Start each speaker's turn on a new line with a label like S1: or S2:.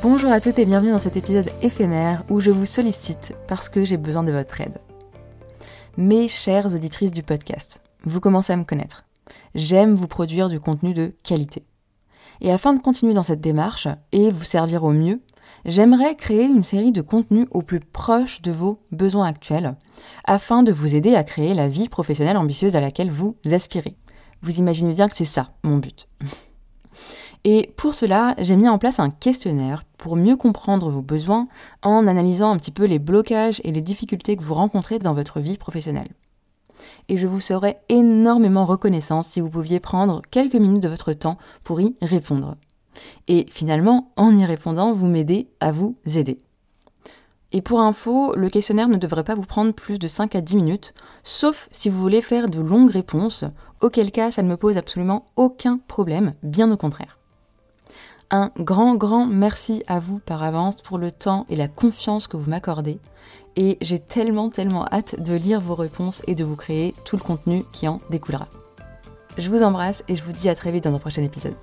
S1: Bonjour à toutes et bienvenue dans cet épisode éphémère où je vous sollicite parce que j'ai besoin de votre aide. Mes chères auditrices du podcast, vous commencez à me connaître. J'aime vous produire du contenu de qualité. Et afin de continuer dans cette démarche et vous servir au mieux, j'aimerais créer une série de contenus au plus proche de vos besoins actuels, afin de vous aider à créer la vie professionnelle ambitieuse à laquelle vous aspirez. Vous imaginez bien que c'est ça mon but. Et pour cela, j'ai mis en place un questionnaire pour mieux comprendre vos besoins en analysant un petit peu les blocages et les difficultés que vous rencontrez dans votre vie professionnelle. Et je vous serais énormément reconnaissant si vous pouviez prendre quelques minutes de votre temps pour y répondre. Et finalement, en y répondant, vous m'aidez à vous aider. Et pour info, le questionnaire ne devrait pas vous prendre plus de 5 à 10 minutes, sauf si vous voulez faire de longues réponses, auquel cas ça ne me pose absolument aucun problème, bien au contraire. Un grand, grand merci à vous par avance pour le temps et la confiance que vous m'accordez. Et j'ai tellement, tellement hâte de lire vos réponses et de vous créer tout le contenu qui en découlera. Je vous embrasse et je vous dis à très vite dans un prochain épisode.